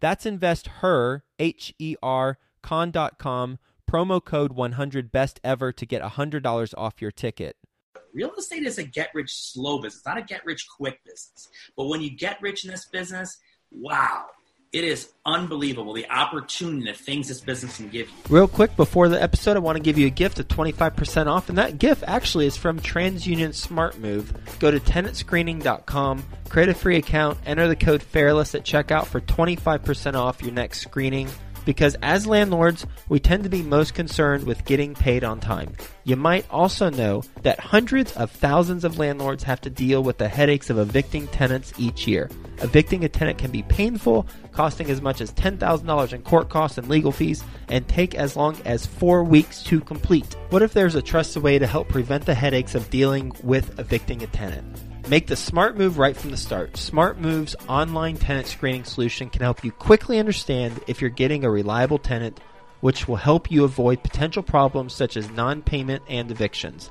That's investher, H E R, con.com promo code 100 best ever to get $100 off your ticket. Real estate is a get rich slow business, not a get rich quick business. But when you get rich in this business, wow, it is unbelievable the opportunity the things this business can give you. Real quick before the episode, I want to give you a gift of 25% off, and that gift actually is from TransUnion Smart Move. Go to tenantscreening.com, create a free account, enter the code FAIRLESS at checkout for 25% off your next screening because as landlords, we tend to be most concerned with getting paid on time. You might also know that hundreds of thousands of landlords have to deal with the headaches of evicting tenants each year. Evicting a tenant can be painful, costing as much as $10,000 in court costs and legal fees, and take as long as four weeks to complete. What if there's a trusted way to help prevent the headaches of dealing with evicting a tenant? Make the smart move right from the start. Smart Move's online tenant screening solution can help you quickly understand if you're getting a reliable tenant, which will help you avoid potential problems such as non payment and evictions.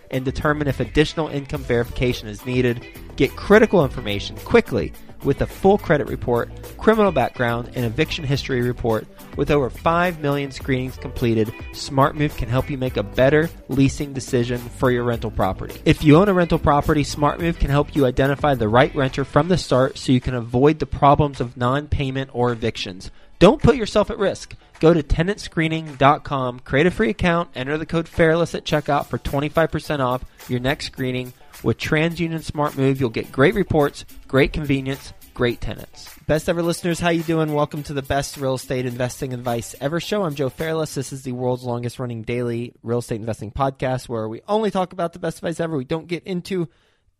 and determine if additional income verification is needed. Get critical information quickly with a full credit report, criminal background, and eviction history report. With over 5 million screenings completed, SmartMove can help you make a better leasing decision for your rental property. If you own a rental property, SmartMove can help you identify the right renter from the start so you can avoid the problems of non payment or evictions. Don't put yourself at risk. Go to tenantscreening.com, create a free account, enter the code FAIRLESS at checkout for 25% off your next screening. With TransUnion Smart Move, you'll get great reports, great convenience, great tenants. Best ever listeners, how you doing? Welcome to the best real estate investing advice ever show. I'm Joe Fairless. This is the world's longest running daily real estate investing podcast where we only talk about the best advice ever. We don't get into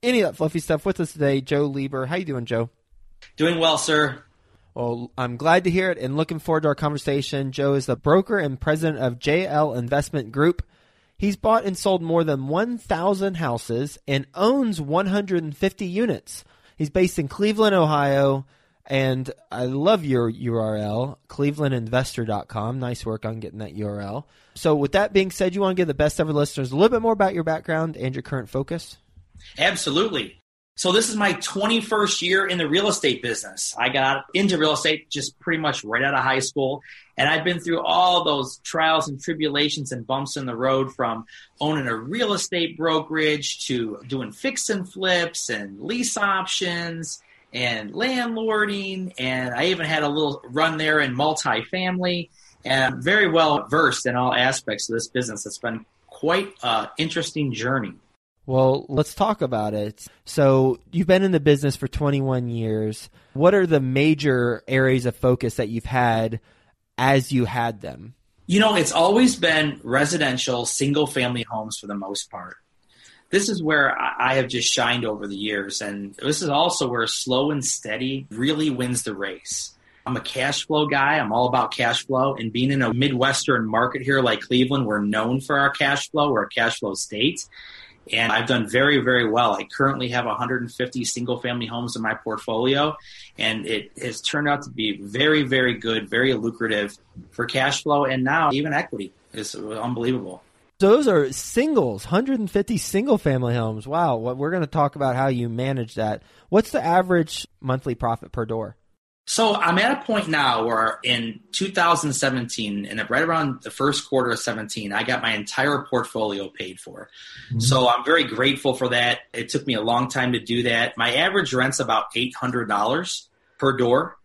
any of that fluffy stuff. With us today, Joe Lieber. How you doing, Joe? Doing well, sir. Well, I'm glad to hear it and looking forward to our conversation. Joe is the broker and president of JL Investment Group. He's bought and sold more than 1,000 houses and owns 150 units. He's based in Cleveland, Ohio. And I love your URL, clevelandinvestor.com. Nice work on getting that URL. So, with that being said, you want to give the best ever listeners a little bit more about your background and your current focus? Absolutely. So this is my 21st year in the real estate business. I got into real estate just pretty much right out of high school. And I've been through all those trials and tribulations and bumps in the road from owning a real estate brokerage to doing fix and flips and lease options and landlording. And I even had a little run there in multifamily. And I'm very well versed in all aspects of this business. It's been quite an interesting journey. Well, let's talk about it. So, you've been in the business for 21 years. What are the major areas of focus that you've had as you had them? You know, it's always been residential, single family homes for the most part. This is where I have just shined over the years. And this is also where slow and steady really wins the race. I'm a cash flow guy. I'm all about cash flow. And being in a Midwestern market here like Cleveland, we're known for our cash flow. We're a cash flow state and I've done very, very well. I currently have 150 single family homes in my portfolio, and it has turned out to be very, very good, very lucrative for cash flow, and now even equity is unbelievable. So Those are singles, 150 single family homes. Wow. We're going to talk about how you manage that. What's the average monthly profit per door? So I'm at a point now where in 2017 and right around the first quarter of 17, I got my entire portfolio paid for. Mm-hmm. So I'm very grateful for that. It took me a long time to do that. My average rent's about $800 per door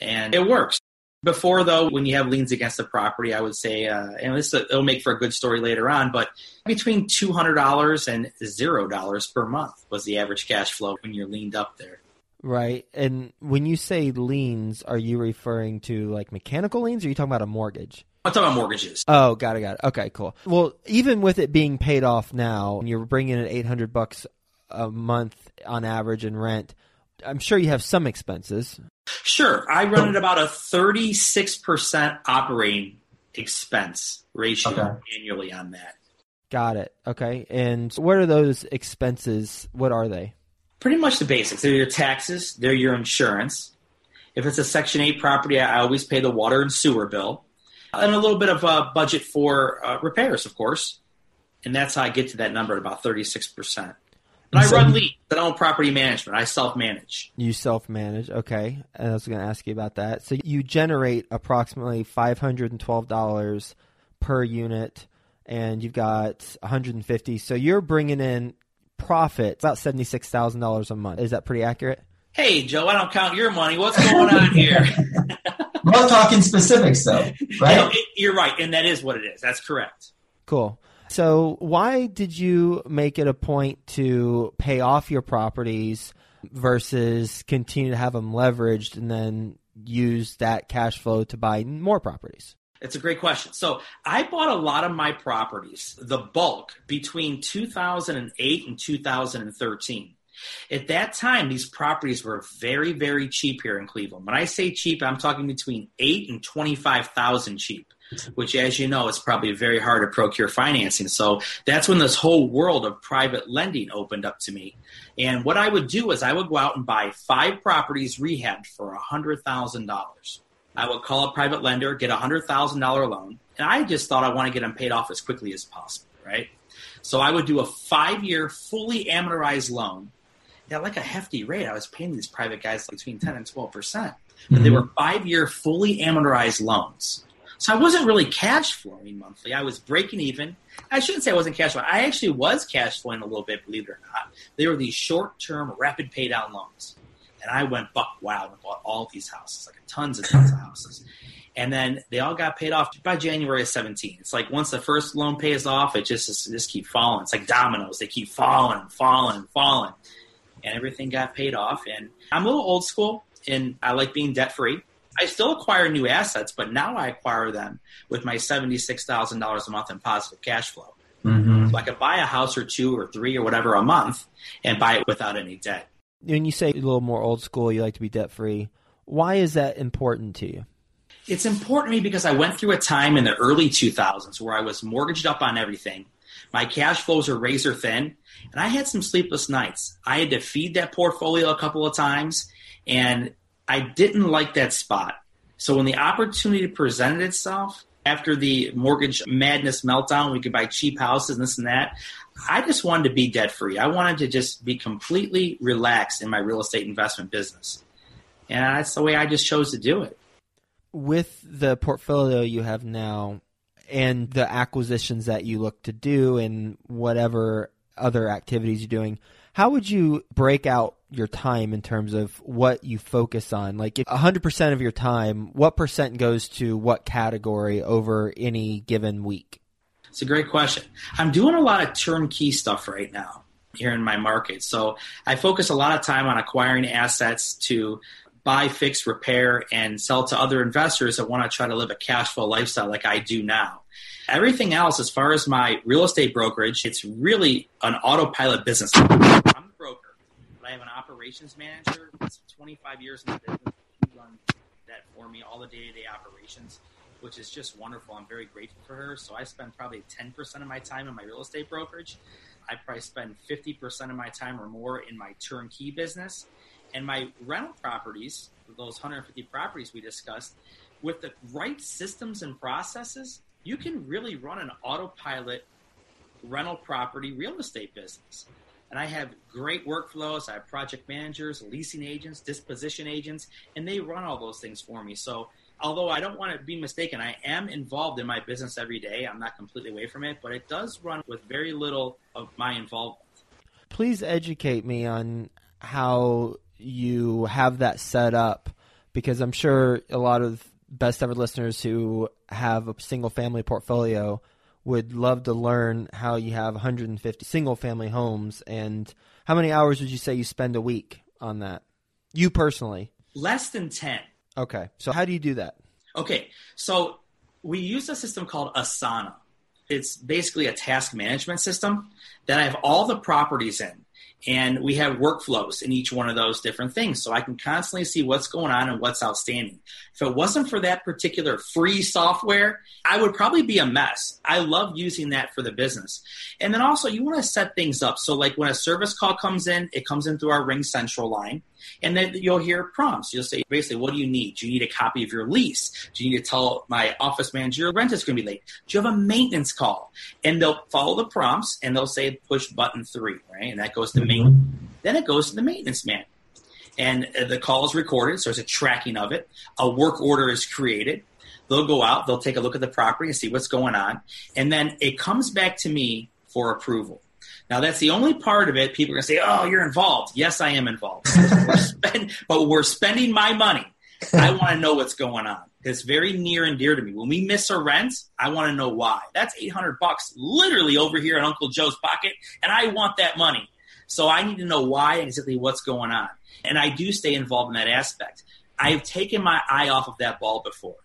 and it works. Before though, when you have liens against the property, I would say, uh, and this it'll make for a good story later on, but between two hundred dollars and zero dollars per month was the average cash flow when you're liened up there. Right. And when you say liens, are you referring to like mechanical liens or are you talking about a mortgage? I'm talking about mortgages. Oh, got it, got it. Okay, cool. Well, even with it being paid off now, and you're bringing in 800 bucks a month on average in rent, I'm sure you have some expenses. Sure. I run at about a 36% operating expense ratio okay. annually on that. Got it. Okay. And what are those expenses? What are they? Pretty much the basics. They're your taxes, they're your insurance. If it's a Section 8 property, I always pay the water and sewer bill, and a little bit of a budget for uh, repairs, of course. And that's how I get to that number at about 36%. But I run LEAD, but I own property management. I self manage. You self manage, okay. And I was going to ask you about that. So you generate approximately $512 per unit, and you've got 150. So you're bringing in profit it's about seventy six thousand dollars a month. Is that pretty accurate? Hey Joe, I don't count your money. What's going on here? We're talking specifics though, right? it, you're right, and that is what it is. That's correct. Cool. So, why did you make it a point to pay off your properties versus continue to have them leveraged and then use that cash flow to buy more properties? It's a great question. So I bought a lot of my properties, the bulk, between 2008 and 2013. At that time, these properties were very, very cheap here in Cleveland. When I say cheap, I'm talking between eight and twenty-five thousand cheap, which, as you know, is probably very hard to procure financing. So that's when this whole world of private lending opened up to me. And what I would do is I would go out and buy five properties rehabbed for a hundred thousand dollars. I would call a private lender, get a hundred thousand dollar loan, and I just thought I want to get them paid off as quickly as possible, right? So I would do a five year fully amortized loan at like a hefty rate. I was paying these private guys between ten and twelve percent, but mm-hmm. they were five year fully amortized loans. So I wasn't really cash flowing monthly. I was breaking even. I shouldn't say I wasn't cash flowing. I actually was cash flowing a little bit, believe it or not. They were these short term, rapid pay down loans and I went buck wild and bought all these houses, like tons and tons of houses. And then they all got paid off by January of 17. It's like once the first loan pays off, it just it just keep falling. It's like dominoes; they keep falling and falling and falling, and everything got paid off. And I'm a little old school, and I like being debt free. I still acquire new assets, but now I acquire them with my seventy-six thousand dollars a month in positive cash flow. Mm-hmm. So I could buy a house or two or three or whatever a month and buy it without any debt when you say a little more old school, you like to be debt free. Why is that important to you? It's important to me because I went through a time in the early 2000s where I was mortgaged up on everything. My cash flows are razor thin, and I had some sleepless nights. I had to feed that portfolio a couple of times, and I didn't like that spot. So when the opportunity presented itself after the mortgage madness meltdown, we could buy cheap houses and this and that. I just wanted to be debt free. I wanted to just be completely relaxed in my real estate investment business. And that's the way I just chose to do it. With the portfolio you have now and the acquisitions that you look to do and whatever other activities you're doing, how would you break out your time in terms of what you focus on? Like, if 100% of your time, what percent goes to what category over any given week? It's a great question. I'm doing a lot of turnkey stuff right now here in my market. So I focus a lot of time on acquiring assets to buy, fix, repair, and sell to other investors that want to try to live a cash flow lifestyle like I do now. Everything else, as far as my real estate brokerage, it's really an autopilot business. But I have an operations manager that's 25 years in the business. She runs that for me, all the day to day operations which is just wonderful. I'm very grateful for her. So I spend probably 10% of my time in my real estate brokerage. I probably spend 50% of my time or more in my turnkey business. And my rental properties, those 150 properties we discussed, with the right systems and processes, you can really run an autopilot rental property real estate business. And I have great workflows. I have project managers, leasing agents, disposition agents, and they run all those things for me. So, although I don't want to be mistaken, I am involved in my business every day. I'm not completely away from it, but it does run with very little of my involvement. Please educate me on how you have that set up because I'm sure a lot of best ever listeners who have a single family portfolio would love to learn how you have 150 single family homes and how many hours would you say you spend a week on that? You personally? Less than 10. Okay. So how do you do that? Okay. So we use a system called Asana. It's basically a task management system that I have all the properties in and we have workflows in each one of those different things. So i can constantly see what's going on and what's outstanding. If it wasn't for that particular free software i would probably be a mess. I love using that for the business. And then also you want to set things up. So like when a service call comes in it comes in through our RingCentral line and then you'll hear prompts. You'll say, basically, what do you need? Do you need a copy of your lease? Do you need to tell my office manager your rent is going to be late? Do you have a maintenance call? And they'll follow the prompts and they'll say, push button three, right? And that goes to mm-hmm. maintenance. Then it goes to the maintenance man. And uh, the call is recorded, so there's a tracking of it. A work order is created. They'll go out, they'll take a look at the property and see what's going on. And then it comes back to me for approval. Now, that's the only part of it. People are going to say, oh, you're involved. Yes, I am involved. we're spend, but we're spending my money. I want to know what's going on. It's very near and dear to me. When we miss a rent, I want to know why. That's 800 bucks literally over here in Uncle Joe's pocket, and I want that money. So I need to know why exactly what's going on. And I do stay involved in that aspect. I've taken my eye off of that ball before.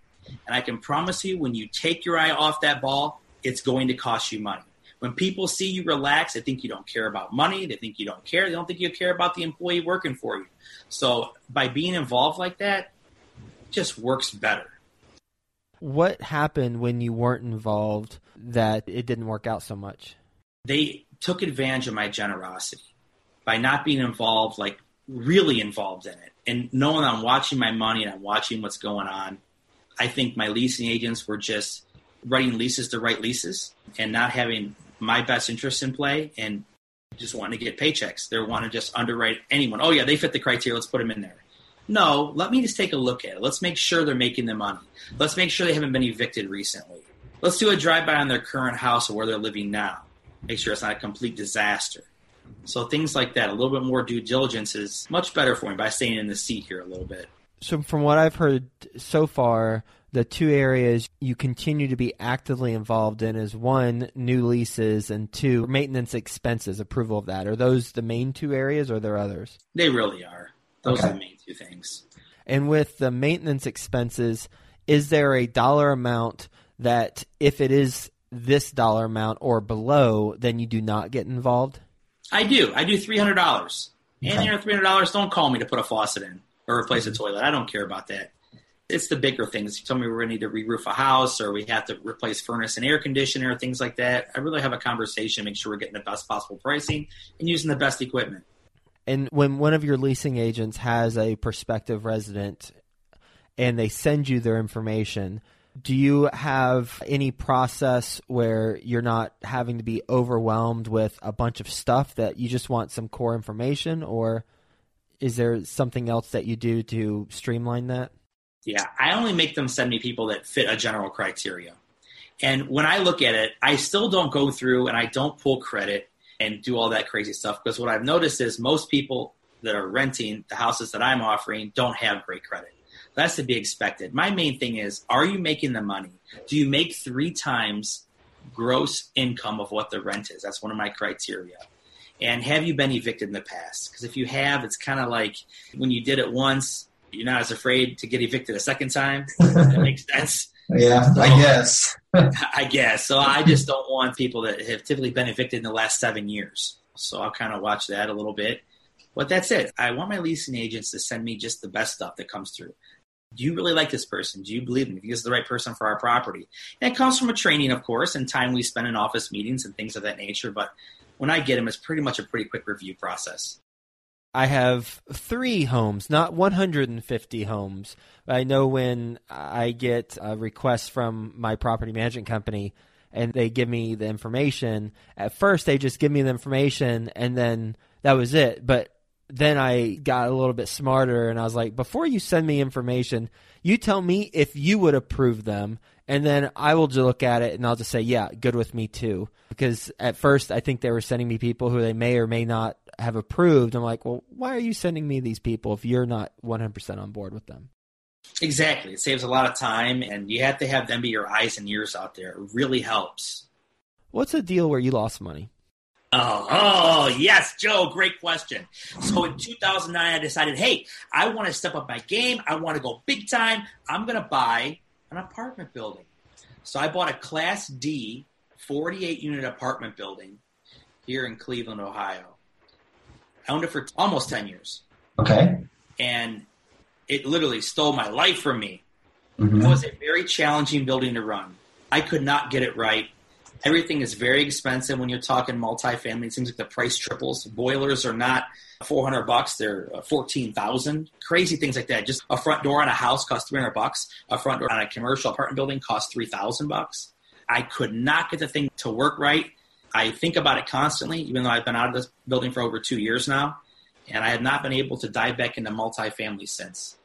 And I can promise you, when you take your eye off that ball, it's going to cost you money. When people see you relax, they think you don't care about money. They think you don't care. They don't think you care about the employee working for you. So by being involved like that, just works better. What happened when you weren't involved that it didn't work out so much? They took advantage of my generosity by not being involved, like really involved in it, and knowing I'm watching my money and I'm watching what's going on. I think my leasing agents were just writing leases to write leases and not having my best interests in play and just want to get paychecks. They want to just underwrite anyone. Oh yeah, they fit the criteria. Let's put them in there. No, let me just take a look at it. Let's make sure they're making the money. Let's make sure they haven't been evicted recently. Let's do a drive by on their current house or where they're living now. Make sure it's not a complete disaster. So things like that, a little bit more due diligence is much better for me by staying in the seat here a little bit. So from what I've heard so far, the two areas you continue to be actively involved in is one new leases and two maintenance expenses approval of that. Are those the main two areas or are there others? They really are. Those okay. are the main two things. And with the maintenance expenses is there a dollar amount that if it is this dollar amount or below then you do not get involved? I do. I do $300 okay. and you know $300 don't call me to put a faucet in or replace a mm-hmm. toilet. I don't care about that it's the bigger things. You tell me we're going to need to re-roof a house or we have to replace furnace and air conditioner, things like that. I really have a conversation, make sure we're getting the best possible pricing and using the best equipment. And when one of your leasing agents has a prospective resident and they send you their information, do you have any process where you're not having to be overwhelmed with a bunch of stuff that you just want some core information or is there something else that you do to streamline that? Yeah, I only make them send me people that fit a general criteria. And when I look at it, I still don't go through and I don't pull credit and do all that crazy stuff because what I've noticed is most people that are renting the houses that I'm offering don't have great credit. That's to be expected. My main thing is are you making the money? Do you make three times gross income of what the rent is? That's one of my criteria. And have you been evicted in the past? Because if you have, it's kind of like when you did it once, you're not as afraid to get evicted a second time. that makes sense. Yeah, so, I guess. I guess. So I just don't want people that have typically been evicted in the last seven years. So I'll kind of watch that a little bit. But that's it. I want my leasing agents to send me just the best stuff that comes through. Do you really like this person? Do you believe him? Do you think the right person for our property? And it comes from a training, of course, and time we spend in office meetings and things of that nature. But when I get them, it's pretty much a pretty quick review process. I have three homes, not 150 homes. I know when I get a request from my property management company and they give me the information. At first, they just give me the information and then that was it. But then I got a little bit smarter and I was like, before you send me information, you tell me if you would approve them, and then I will just look at it and I'll just say, yeah, good with me too. Because at first, I think they were sending me people who they may or may not have approved. I'm like, well, why are you sending me these people if you're not 100% on board with them? Exactly. It saves a lot of time, and you have to have them be your eyes and ears out there. It really helps. What's a deal where you lost money? Oh, oh, yes, Joe, great question. So in 2009, I decided, hey, I want to step up my game. I want to go big time. I'm going to buy an apartment building. So I bought a Class D 48 unit apartment building here in Cleveland, Ohio. I owned it for almost 10 years. Okay. And it literally stole my life from me. Mhm. It was a very challenging building to run. I could not get it right. Everything is very expensive when you're talking multifamily. It seems like the price triples. Boilers are not 400 bucks; they're uh, 14,000. Crazy things like that. Just a front door on a house costs 300 bucks. A front door on a commercial apartment building costs 3,000 bucks. I could not get the thing to work right. I think about it constantly, even though I've been out of this building for over two years now, and I have not been able to dive back into multifamily since.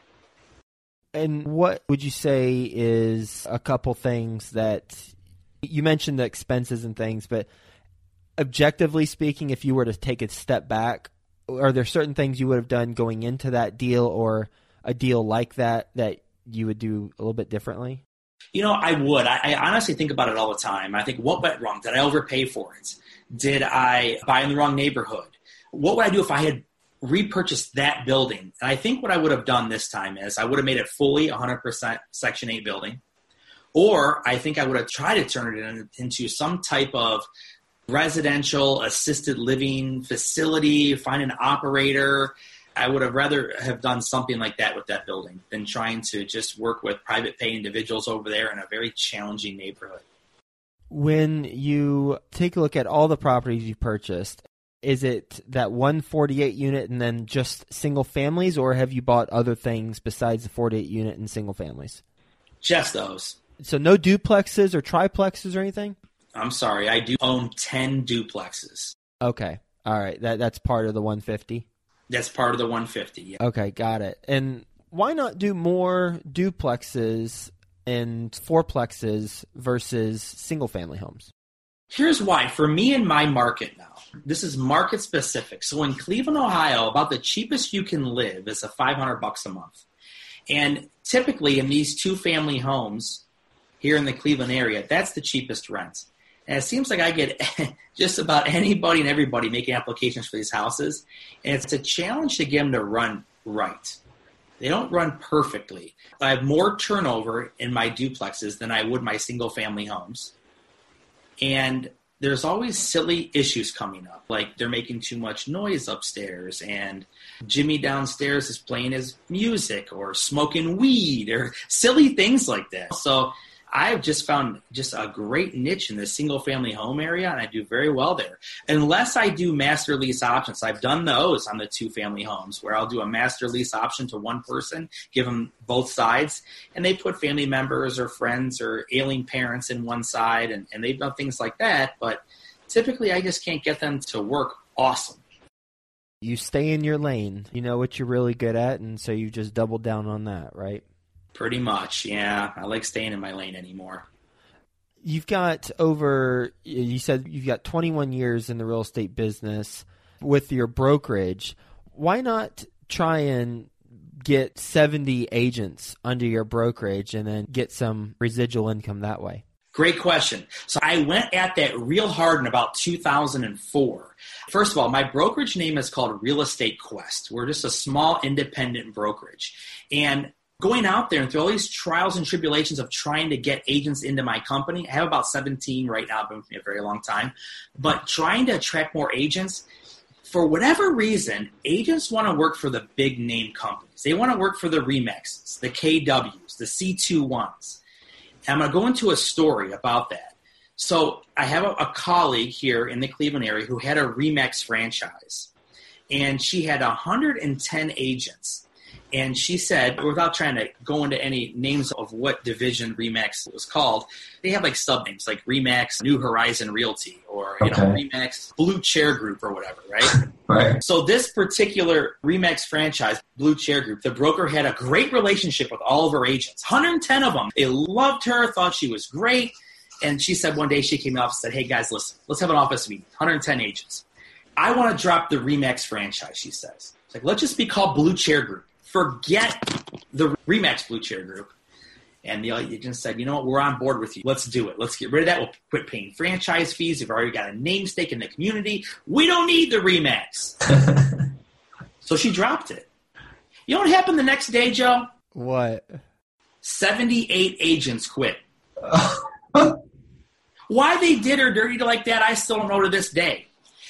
And what would you say is a couple things that you mentioned the expenses and things, but objectively speaking, if you were to take a step back, are there certain things you would have done going into that deal or a deal like that that you would do a little bit differently? You know, I would. I, I honestly think about it all the time. I think, what went wrong? Did I overpay for it? Did I buy in the wrong neighborhood? What would I do if I had repurchased that building? And I think what I would have done this time is I would have made it fully 100% Section 8 building. Or I think I would have tried to turn it in, into some type of residential assisted living facility, find an operator. I would have rather have done something like that with that building than trying to just work with private pay individuals over there in a very challenging neighborhood. When you take a look at all the properties you purchased, is it that 148 unit and then just single families, or have you bought other things besides the 48 unit and single families? Just those. So no duplexes or triplexes or anything? I'm sorry, I do own 10 duplexes. Okay. All right. That that's part of the 150. That's part of the 150. Yeah. Okay, got it. And why not do more duplexes and fourplexes versus single family homes? Here's why. For me in my market now, this is market specific. So in Cleveland, Ohio, about the cheapest you can live is a 500 bucks a month. And typically in these two family homes here in the Cleveland area, that's the cheapest rent. And it seems like I get just about anybody and everybody making applications for these houses. And it's a challenge to get them to run right. They don't run perfectly. I have more turnover in my duplexes than I would my single family homes. And there's always silly issues coming up, like they're making too much noise upstairs, and Jimmy downstairs is playing his music or smoking weed or silly things like that. So I've just found just a great niche in the single family home area, and I do very well there. Unless I do master lease options, I've done those on the two family homes where I'll do a master lease option to one person, give them both sides, and they put family members or friends or ailing parents in one side, and, and they've done things like that. But typically, I just can't get them to work awesome. You stay in your lane. You know what you're really good at, and so you just double down on that, right? Pretty much, yeah. I like staying in my lane anymore. You've got over, you said you've got 21 years in the real estate business with your brokerage. Why not try and get 70 agents under your brokerage and then get some residual income that way? Great question. So I went at that real hard in about 2004. First of all, my brokerage name is called Real Estate Quest. We're just a small independent brokerage. And going out there and through all these trials and tribulations of trying to get agents into my company, I have about 17 right now, I've been me a very long time, but trying to attract more agents, for whatever reason, agents want to work for the big name companies. They want to work for the Remaxes, the KWs, the C21s. And I'm going to go into a story about that. So I have a, a colleague here in the Cleveland area who had a Remax franchise, and she had 110 agents And she said, without trying to go into any names of what division Remax was called, they have like sub names like Remax New Horizon Realty or you Okay. know Remax Blue Chair Group or whatever, right? Right. So this particular Remax franchise, Blue Chair Group, the broker had a great relationship with all of her agents, 110 of them. They loved her, thought she was great. And she said one day she came to the office and said, Hey guys, listen, let's have an office meeting, 110 agents. I want to drop the Remax franchise, she says. It's like, let's just be called Blue Chair Group. Forget the Remax Blue Chair Group. And the agent said, you know what, we're on board with you. Let's do it. Let's get rid of that. We'll quit paying franchise fees. We've already got a name stake in the community. We don't need the Remax. So she dropped it. You know what happened the next day, Joe? What? 78 agents quit. Why they did her dirty like that, I still don't know to this day.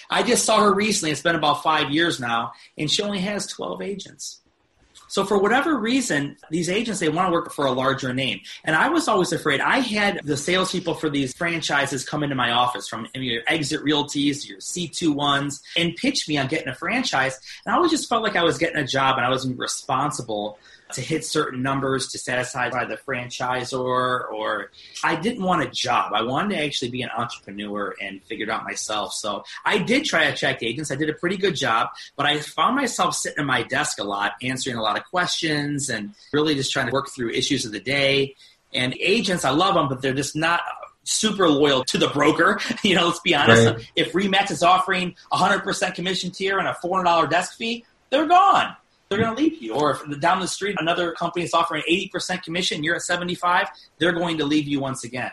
I just saw her recently. It's been about five years now, and she only has 12 agents. So for whatever reason, these agents they want to work for a larger name, and I was always afraid. I had the salespeople for these franchises come into my office from your Exit Realties, your C2 ones, and pitch me on getting a franchise, and I always just felt like I was getting a job, and I wasn't responsible to hit certain numbers to satisfy the franchisor, or I didn't want a job. I wanted to actually be an entrepreneur and figure it out myself. So I did try to attract agents. I did a pretty good job, but I found myself sitting at my desk a lot, answering a lot of questions and really just trying to work through issues of the day. And agents, I love them, but they're just not super loyal to the broker. You know, let's be honest. Right. If Remax is offering 100% commission tier and a $400 desk fee, they're gone. They're going to leave you. Or if down the street another company is offering 80% commission, you're at 75, they're going to leave you once again.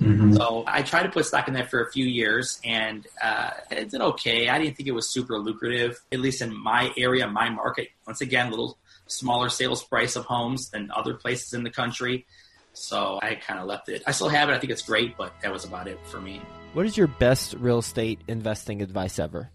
Mhm. So I tried to put stock in that for a few years, and uh, it did okay. I didn't think it was super lucrative, at least in my area, my market. Once again, a little smaller sales price of homes than other places in the country. So I kind of left it. I still have it. I think it's great, but that was about it for me. What is your best real estate investing advice ever?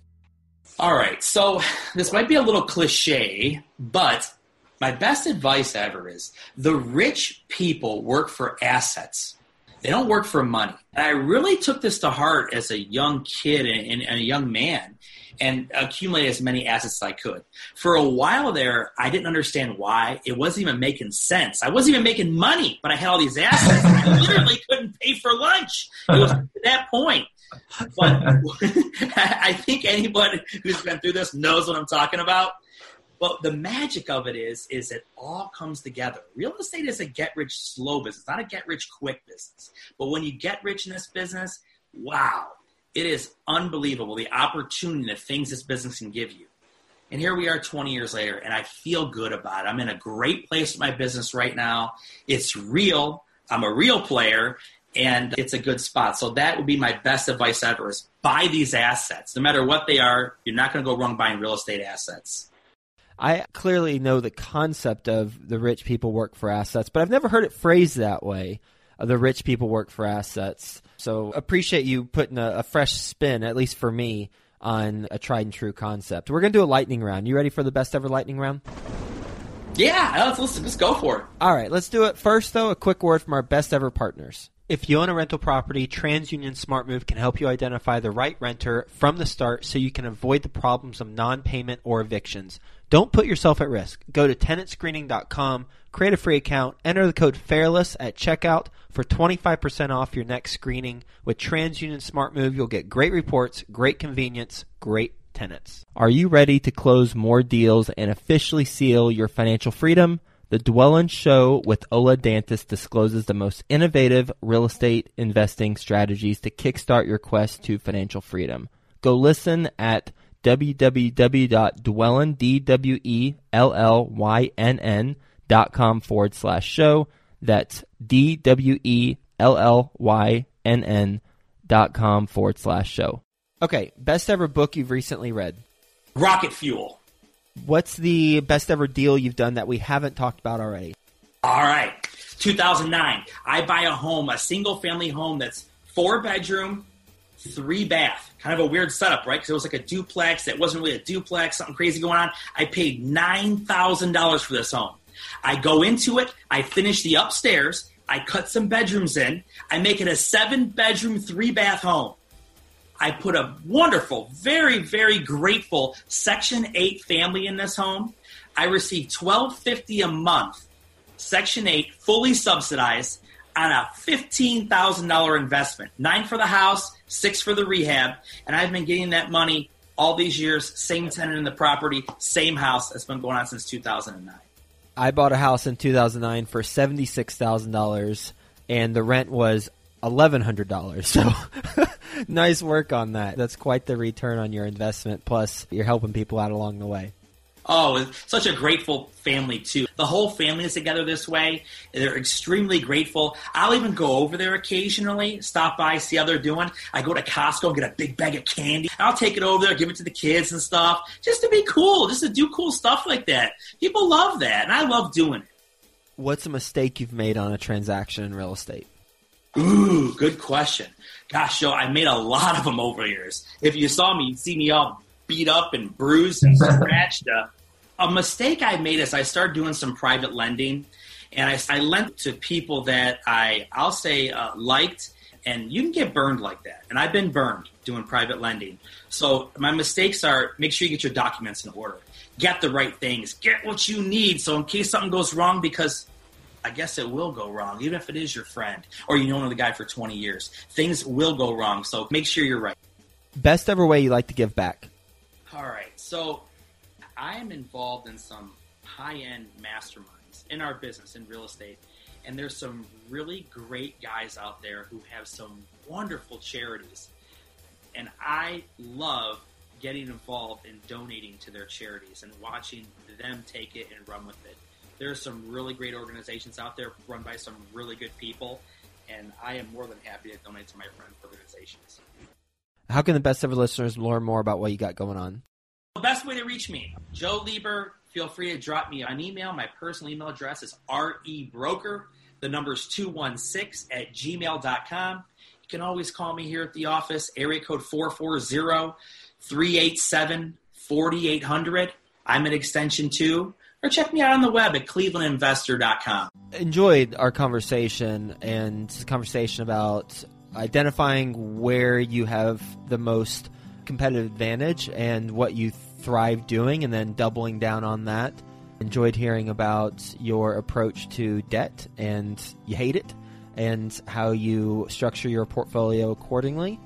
All right. So this might be a little cliche, but my best advice ever is the rich people work for assets. They don't work for money. And I really took this to heart as a young kid and, and a young man and accumulated as many assets as I could. For a while there, I didn't understand why. It wasn't even making sense. I wasn't even making money, but I had all these assets. I literally couldn't pay for lunch. It was to that point. But I think anybody who's been through this knows what I'm talking about. But the magic of it is, is it all comes together. Real estate is a get rich slow business, not a get rich quick business. But when you get rich in this business, wow, it is unbelievable the opportunity, the things this business can give you. And here we are 20 years later, and I feel good about it. I'm in a great place with my business right now. It's real. I'm a real player, and it's a good spot. So that would be my best advice ever is buy these assets. No matter what they are, you're not going to go wrong buying real estate assets. I clearly know the concept of the rich people work for assets, but I've never heard it phrased that way. uh, The rich people work for assets. So appreciate you putting a, a fresh spin, at least for me, on a tried and true concept. We're gonna do a lightning round. You ready for the best ever lightning round? Yeah, let's, let's, let's go for it. All right, let's do it. First, though, a quick word from our best ever partners. If you own a rental property, TransUnion SmartMove can help you identify the right renter from the start so you can avoid the problems of non-payment or evictions. Don't put yourself at risk. Go to tenantscreening.com, create a free account, enter the code FAIRLESS at checkout for 25% off your next screening. With TransUnion SmartMove, you'll get great reports, great convenience, great tenants. Are you ready to close more deals and officially seal your financial freedom? The Dwellynn Show with Ola Dantis discloses the most innovative real estate investing strategies to kickstart your quest to financial freedom. Go listen at www.dwellynn, D-W-E-L-L-Y-N-N dot com forward slash show. That's D-W-E-L-L-Y-N-N dot com forward slash show. Okay, best ever book you've recently read. Rocket fuel. What's the best ever deal you've done that we haven't talked about already? All right. 2009. I buy a home, a single family home that's four bedroom, three bath. Kind of a weird setup, right? Because it was like a duplex that wasn't really a duplex, something crazy going on. I paid $9,000 for this home. I go into it, I finish the upstairs, I cut some bedrooms in, I make it a seven bedroom, three bath home. I put a wonderful, very, very grateful Section 8 family in this home. I receive twelve fifty a month, Section Eight, fully subsidized on a fifteen thousand dollar investment. Nine for the house, six for the rehab, and I've been getting that money all these years. Same tenant in the property, same house. That's been going on since two thousand and nine. I bought a house in 2009 for seventy six thousand dollars, and the rent was eleven hundred dollars. So, nice work on that. That's quite the return on your investment. Plus, you're helping people out along the way. Oh, it's such a grateful family too. The whole family is together this way. They're extremely grateful. I'll even go over there occasionally, stop by, see how they're doing. I go to Costco and get a big bag of candy. I'll take it over there, give it to the kids and stuff, just to be cool, just to do cool stuff like that. People love that, and I love doing it. What's a mistake you've made on a transaction in real estate? Ooh, good question. Gosh, Joe, I made a lot of them over the years. If you saw me, you'd see me all beat up and bruised and scratched. Uh, a mistake I made is I started doing some private lending, and I, I lent to people that I I'll say uh, liked, and you can get burned like that. And I've been burned doing private lending. So my mistakes are make sure you get your documents in order, get the right things, get what you need, so in case something goes wrong, because I guess it will go wrong, even if it is your friend or you know the guy for 20 years. Things will go wrong, so make sure you're right. Best ever way you like to give back? All right, so I am involved in some high end masterminds in our business in real estate. And there's some really great guys out there who have some wonderful charities. And I love getting involved in donating to their charities and watching them take it and run with it. There's some really great organizations out there run by some really good people. And I am more than happy to donate to my friends' organizations. How can the best ever listeners learn more about what you got going on? The best way to reach me, Joe Lieber. Feel free to drop me an email. My personal email address is rebroker. The number is 216 at gmail.com. You can always call me here at the office, area code 440 387 4800. I'm at extension 2. Or check me out on the web at clevelandinvestor.com. Enjoyed our conversation and conversation about identifying where you have the most competitive advantage and what you thrive doing and then doubling down on that. Enjoyed hearing about your approach to debt and you hate it and how you structure your portfolio accordingly.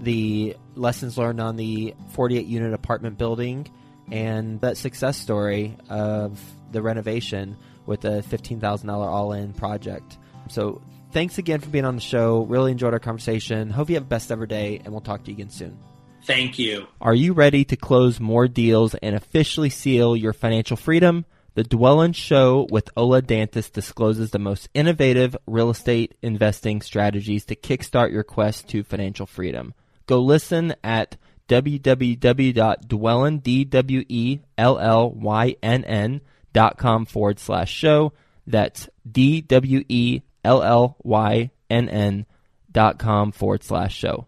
The lessons learned on the 48 unit apartment building and that success story of the renovation with a $15,000 all in project. So, thanks again for being on the show. Really enjoyed our conversation. Hope you have best ever day, and we'll talk to you again soon. Thank you. Are you ready to close more deals and officially seal your financial freedom? The Dwellynn Show with Ola Dantis discloses the most innovative real estate investing strategies to kickstart your quest to financial freedom. Go listen at www.dwellynn, D-W-E-L-L-Y-N-N dot com forward slash show. That's D-W-E-L-L-Y-N-N dot com forward slash show.